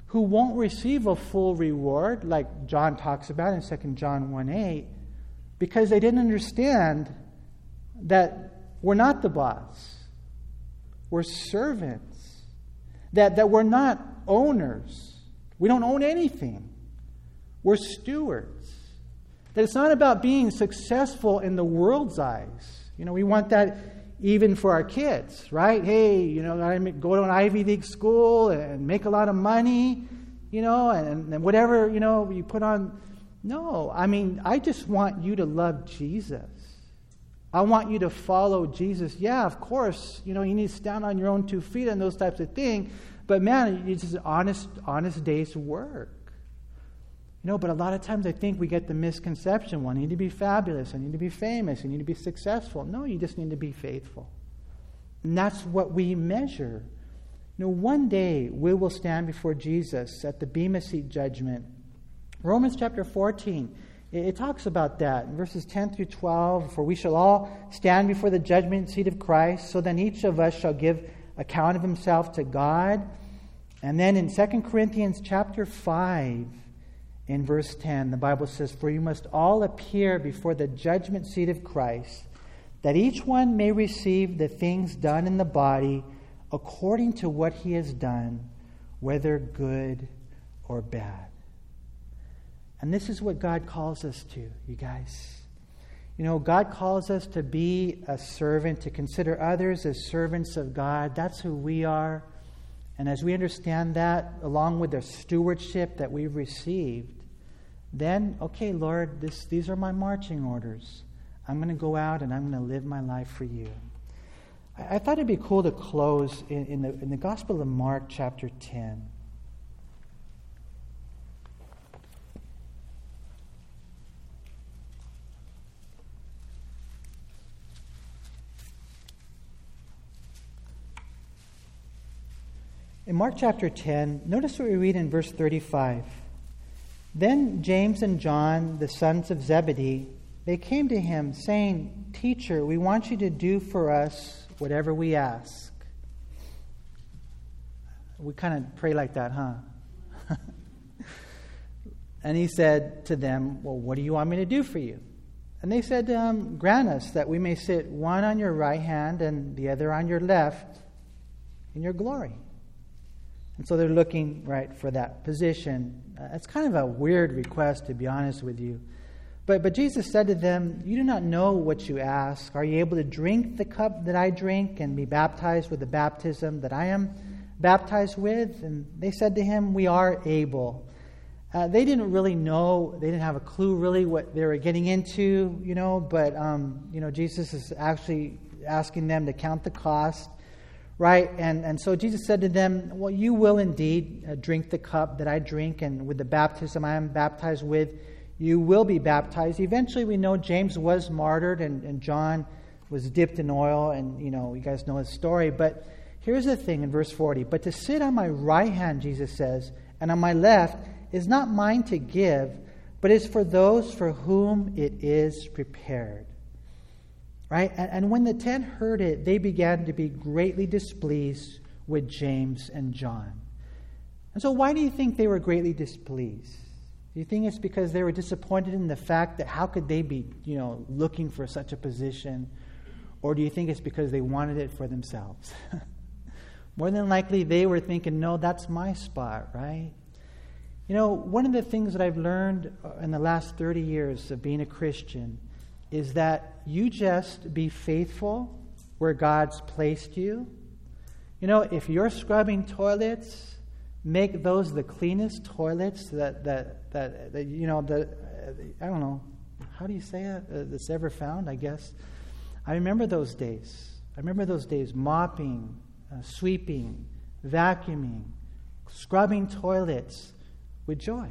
who won't receive a full reward, like John talks about in 2 John 1 8, because they didn't understand that we're not the boss, we're servants, that, that we're not owners, we don't own anything, we're stewards. That it's not about being successful in the world's eyes. You know, we want that even for our kids, right? Hey, you know, I go to an Ivy League school and make a lot of money, you know, and, and whatever, you know, you put on. No, I mean, I just want you to love Jesus. I want you to follow Jesus. Yeah, of course, you know, you need to stand on your own two feet and those types of things. But man, it's just honest, honest day's work. You know, but a lot of times I think we get the misconception well, I need to be fabulous, I need to be famous, I need to be successful. No, you just need to be faithful. And that's what we measure. You know, one day we will stand before Jesus at the Bema Seat judgment. Romans chapter 14, it, it talks about that in verses 10 through 12. For we shall all stand before the judgment seat of Christ, so then each of us shall give account of himself to God. And then in 2 Corinthians chapter 5, in verse 10, the Bible says, For you must all appear before the judgment seat of Christ, that each one may receive the things done in the body according to what he has done, whether good or bad. And this is what God calls us to, you guys. You know, God calls us to be a servant, to consider others as servants of God. That's who we are. And as we understand that, along with the stewardship that we've received, then, okay, Lord, this, these are my marching orders. I'm going to go out and I'm going to live my life for you. I, I thought it'd be cool to close in, in, the, in the Gospel of Mark, chapter 10. In Mark chapter 10, notice what we read in verse 35. Then James and John, the sons of Zebedee, they came to him, saying, Teacher, we want you to do for us whatever we ask. We kind of pray like that, huh? and he said to them, Well, what do you want me to do for you? And they said, um, Grant us that we may sit one on your right hand and the other on your left in your glory. And so they're looking, right, for that position. Uh, it's kind of a weird request, to be honest with you. But, but Jesus said to them, You do not know what you ask. Are you able to drink the cup that I drink and be baptized with the baptism that I am baptized with? And they said to him, We are able. Uh, they didn't really know, they didn't have a clue really what they were getting into, you know, but, um, you know, Jesus is actually asking them to count the cost right? And, and so Jesus said to them, Well, you will indeed uh, drink the cup that I drink, and with the baptism I am baptized with, you will be baptized. Eventually, we know James was martyred, and, and John was dipped in oil, and, you know, you guys know his story. But here's the thing in verse 40 But to sit on my right hand, Jesus says, and on my left is not mine to give, but is for those for whom it is prepared. Right? And, and when the ten heard it, they began to be greatly displeased with James and John. And so, why do you think they were greatly displeased? Do you think it's because they were disappointed in the fact that how could they be, you know, looking for such a position? Or do you think it's because they wanted it for themselves? More than likely, they were thinking, no, that's my spot, right? You know, one of the things that I've learned in the last 30 years of being a Christian is that you just be faithful where God's placed you. You know, if you're scrubbing toilets, make those the cleanest toilets that, that, that, that you know, the, I don't know, how do you say it? Uh, that's ever found, I guess. I remember those days. I remember those days mopping, uh, sweeping, vacuuming, scrubbing toilets with joy.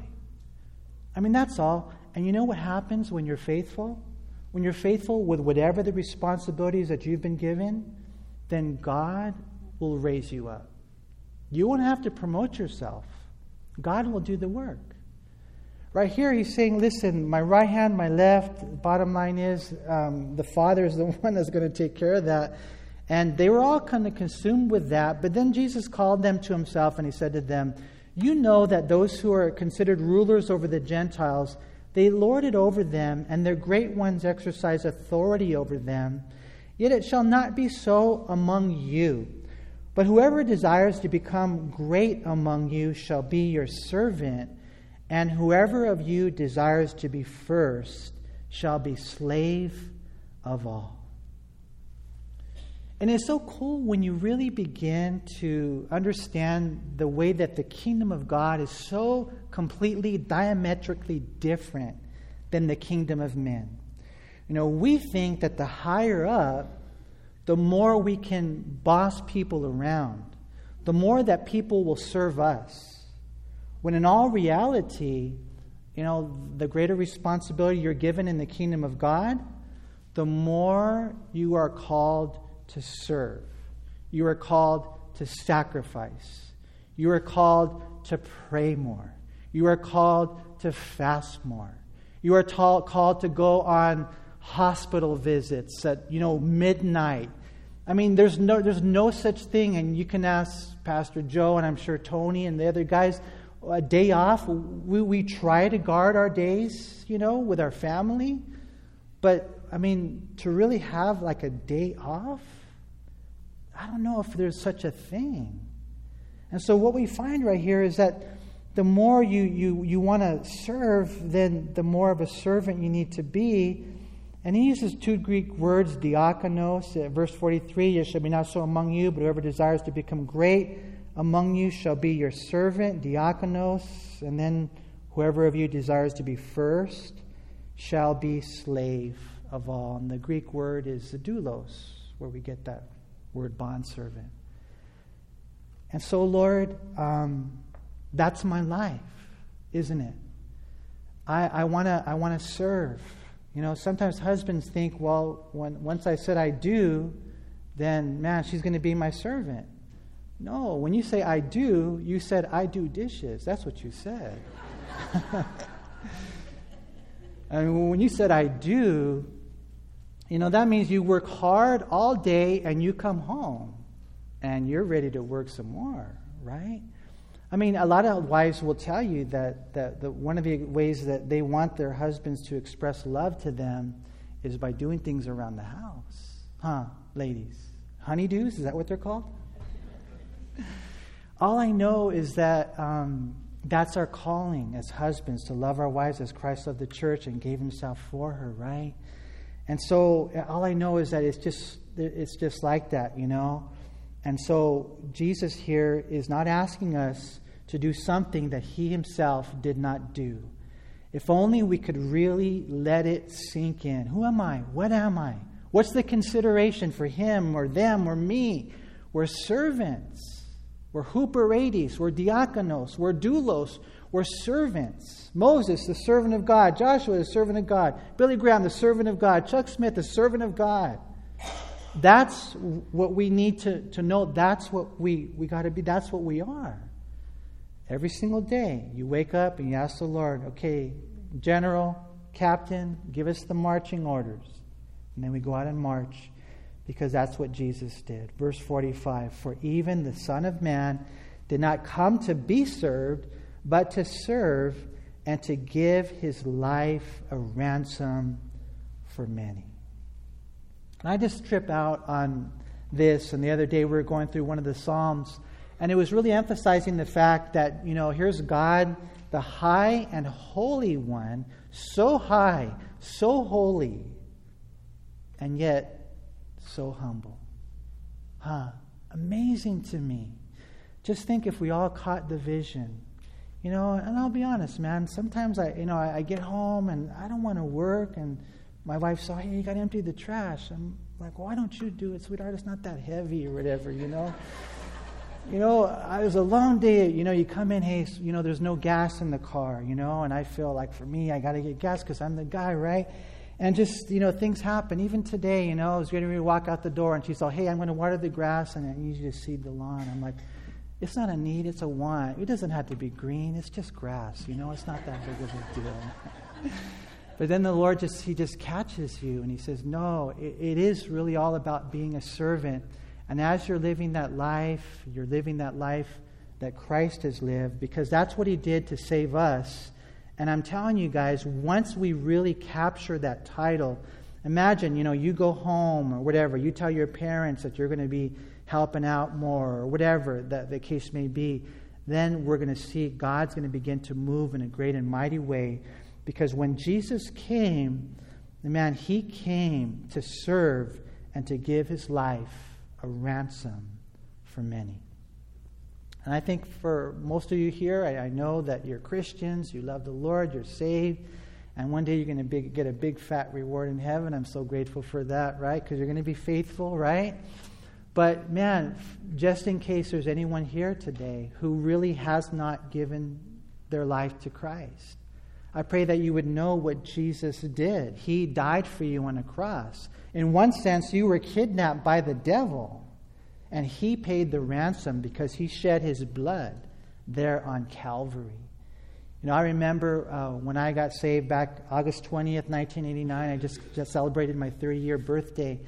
I mean, that's all. And you know what happens when you're faithful? When you're faithful with whatever the responsibilities that you've been given, then God will raise you up. You won't have to promote yourself, God will do the work. Right here, he's saying, Listen, my right hand, my left, bottom line is um, the Father is the one that's going to take care of that. And they were all kind of consumed with that. But then Jesus called them to himself and he said to them, You know that those who are considered rulers over the Gentiles they lord it over them, and their great ones exercise authority over them. Yet it shall not be so among you. But whoever desires to become great among you shall be your servant, and whoever of you desires to be first shall be slave of all. And it's so cool when you really begin to understand the way that the kingdom of God is so completely diametrically different than the kingdom of men. You know, we think that the higher up, the more we can boss people around, the more that people will serve us. When in all reality, you know, the greater responsibility you're given in the kingdom of God, the more you are called to serve. You are called to sacrifice. You are called to pray more. You are called to fast more. You are ta- called to go on hospital visits at you know midnight. I mean, there's no there's no such thing, and you can ask Pastor Joe and I'm sure Tony and the other guys a day off. We, we try to guard our days, you know, with our family. But, I mean, to really have like a day off, I don't know if there's such a thing. And so, what we find right here is that the more you, you, you want to serve, then the more of a servant you need to be. And he uses two Greek words, diakonos, verse 43, it shall be not so among you, but whoever desires to become great among you shall be your servant, diakonos, and then whoever of you desires to be first shall be slave of all. And the Greek word is doulos, where we get that word bondservant. And so, Lord, um, that's my life, isn't it? I, I want to I wanna serve. You know, sometimes husbands think, well, when, once I said I do, then, man, she's going to be my servant. No, when you say I do, you said I do dishes. That's what you said. and when you said I do, you know, that means you work hard all day and you come home and you're ready to work some more, right? I mean, a lot of wives will tell you that, that the, one of the ways that they want their husbands to express love to them is by doing things around the house. Huh, ladies? Honeydews, is that what they're called? All I know is that um, that's our calling as husbands to love our wives as Christ loved the church and gave himself for her, right? And so uh, all I know is that it's just it's just like that, you know. And so Jesus here is not asking us to do something that he himself did not do. If only we could really let it sink in. Who am I? What am I? What's the consideration for him or them or me? We're servants. We're huperetes, we're diakonos, we're doulos, we're servants. Moses, the servant of God. Joshua, the servant of God. Billy Graham, the servant of God. Chuck Smith, the servant of God. That's what we need to, to know. That's what we, we got to be. That's what we are. Every single day, you wake up and you ask the Lord, okay, General, Captain, give us the marching orders. And then we go out and march because that's what Jesus did. Verse 45 For even the Son of Man did not come to be served, but to serve and to give his life a ransom for many. And I just trip out on this, and the other day we were going through one of the Psalms, and it was really emphasizing the fact that, you know, here's God, the high and holy one, so high, so holy, and yet so humble. Huh? Amazing to me. Just think if we all caught the vision. You know, and I'll be honest, man, sometimes I, you know, I, I get home and I don't want to work and my wife saw, hey, oh, you got to empty the trash. I'm like, why don't you do it, sweetheart? It's not that heavy or whatever, you know? you know, it was a long day. You know, you come in, hey, you know, there's no gas in the car, you know, and I feel like for me, I got to get gas because I'm the guy, right? And just, you know, things happen. Even today, you know, I was getting ready to walk out the door and she said, hey, I'm going to water the grass and I need you to seed the lawn. I'm like, it's not a need, it's a want. It doesn't have to be green, it's just grass, you know, it's not that big of a deal. but then the Lord just, He just catches you and He says, no, it, it is really all about being a servant. And as you're living that life, you're living that life that Christ has lived because that's what He did to save us and I'm telling you guys, once we really capture that title, imagine, you know, you go home or whatever, you tell your parents that you're going to be helping out more or whatever that the case may be, then we're going to see God's going to begin to move in a great and mighty way. Because when Jesus came, the man, he came to serve and to give his life a ransom for many. And I think for most of you here, I, I, know that you're Christians, you love the Lord, you're saved, and one day you're going to get a big fat reward in heaven. I'm so grateful for that, right? Because you're going to be faithful, right? But man, just in case there's anyone here today who really has not given their life to Christ, I pray that you would know what Jesus did. He died for you on a cross. In one sense, you were kidnapped by the devil, and he paid the ransom because he shed his blood there on Calvary. You know, I remember uh, when I got saved back August 20th, 1989. I just, just celebrated my 30 year birthday.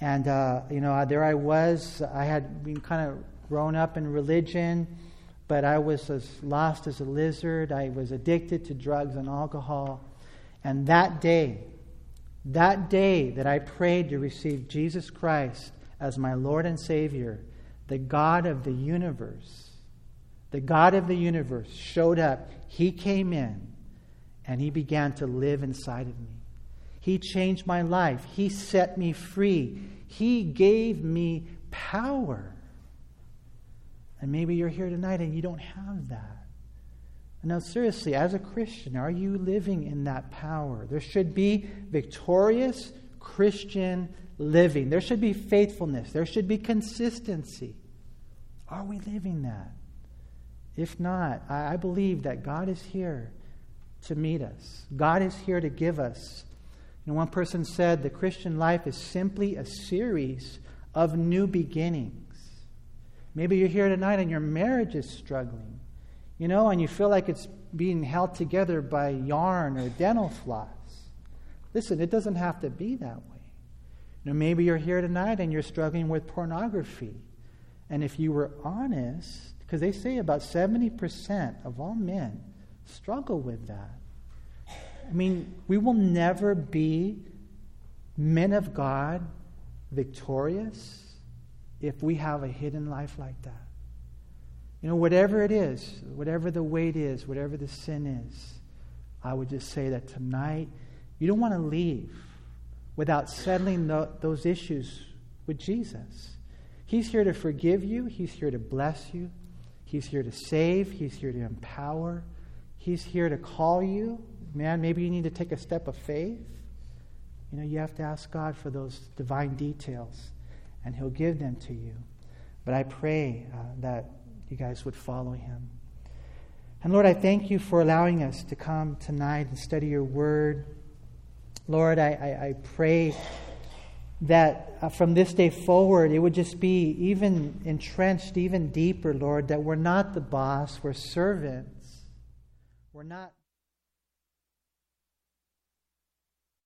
And, uh, you know, there I was. I had been kind of grown up in religion but I was as lost as a lizard. I was addicted to drugs and alcohol. And that day, that day that I prayed to receive Jesus Christ as my Lord and Savior, the God of the universe, the God of the universe showed up. He came in and He began to live inside of me. He changed my life. He set me free. He gave me power. And maybe you're here tonight and you don't have that. Now, seriously, as a Christian, are you living in that power? There should be victorious Christian living. There should be faithfulness. There should be consistency. Are we living that? If not, I believe that God is here to meet us. God is here to give us. Know, one person said the Christian life is simply a series of new beginnings. Maybe you're here tonight and your marriage is struggling, you know, and you feel like it's being held together by yarn or dental floss. Listen, it doesn't have to be that way. Maybe you're here tonight and you're struggling with pornography. And if you were honest, because they say about 70% of all men struggle with that. I mean, we will never be men of God victorious if we have a hidden life like that. You know, whatever it is, whatever the weight is, whatever the sin is, I would just say that tonight you don't want to leave without settling the, those issues with Jesus. He's here to forgive you, He's here to bless you, He's here to save, He's here to empower, He's here to call you. Man, maybe you need to take a step of faith. You know, you have to ask God for those divine details and He'll give them to you. But I pray uh, that you guys would follow Him. And Lord, I thank you for allowing us to come tonight and study your word. Lord, I, I, I pray that uh, from this day forward, it would just be even entrenched, even deeper, Lord, that we're not the boss, we're servants. We're not.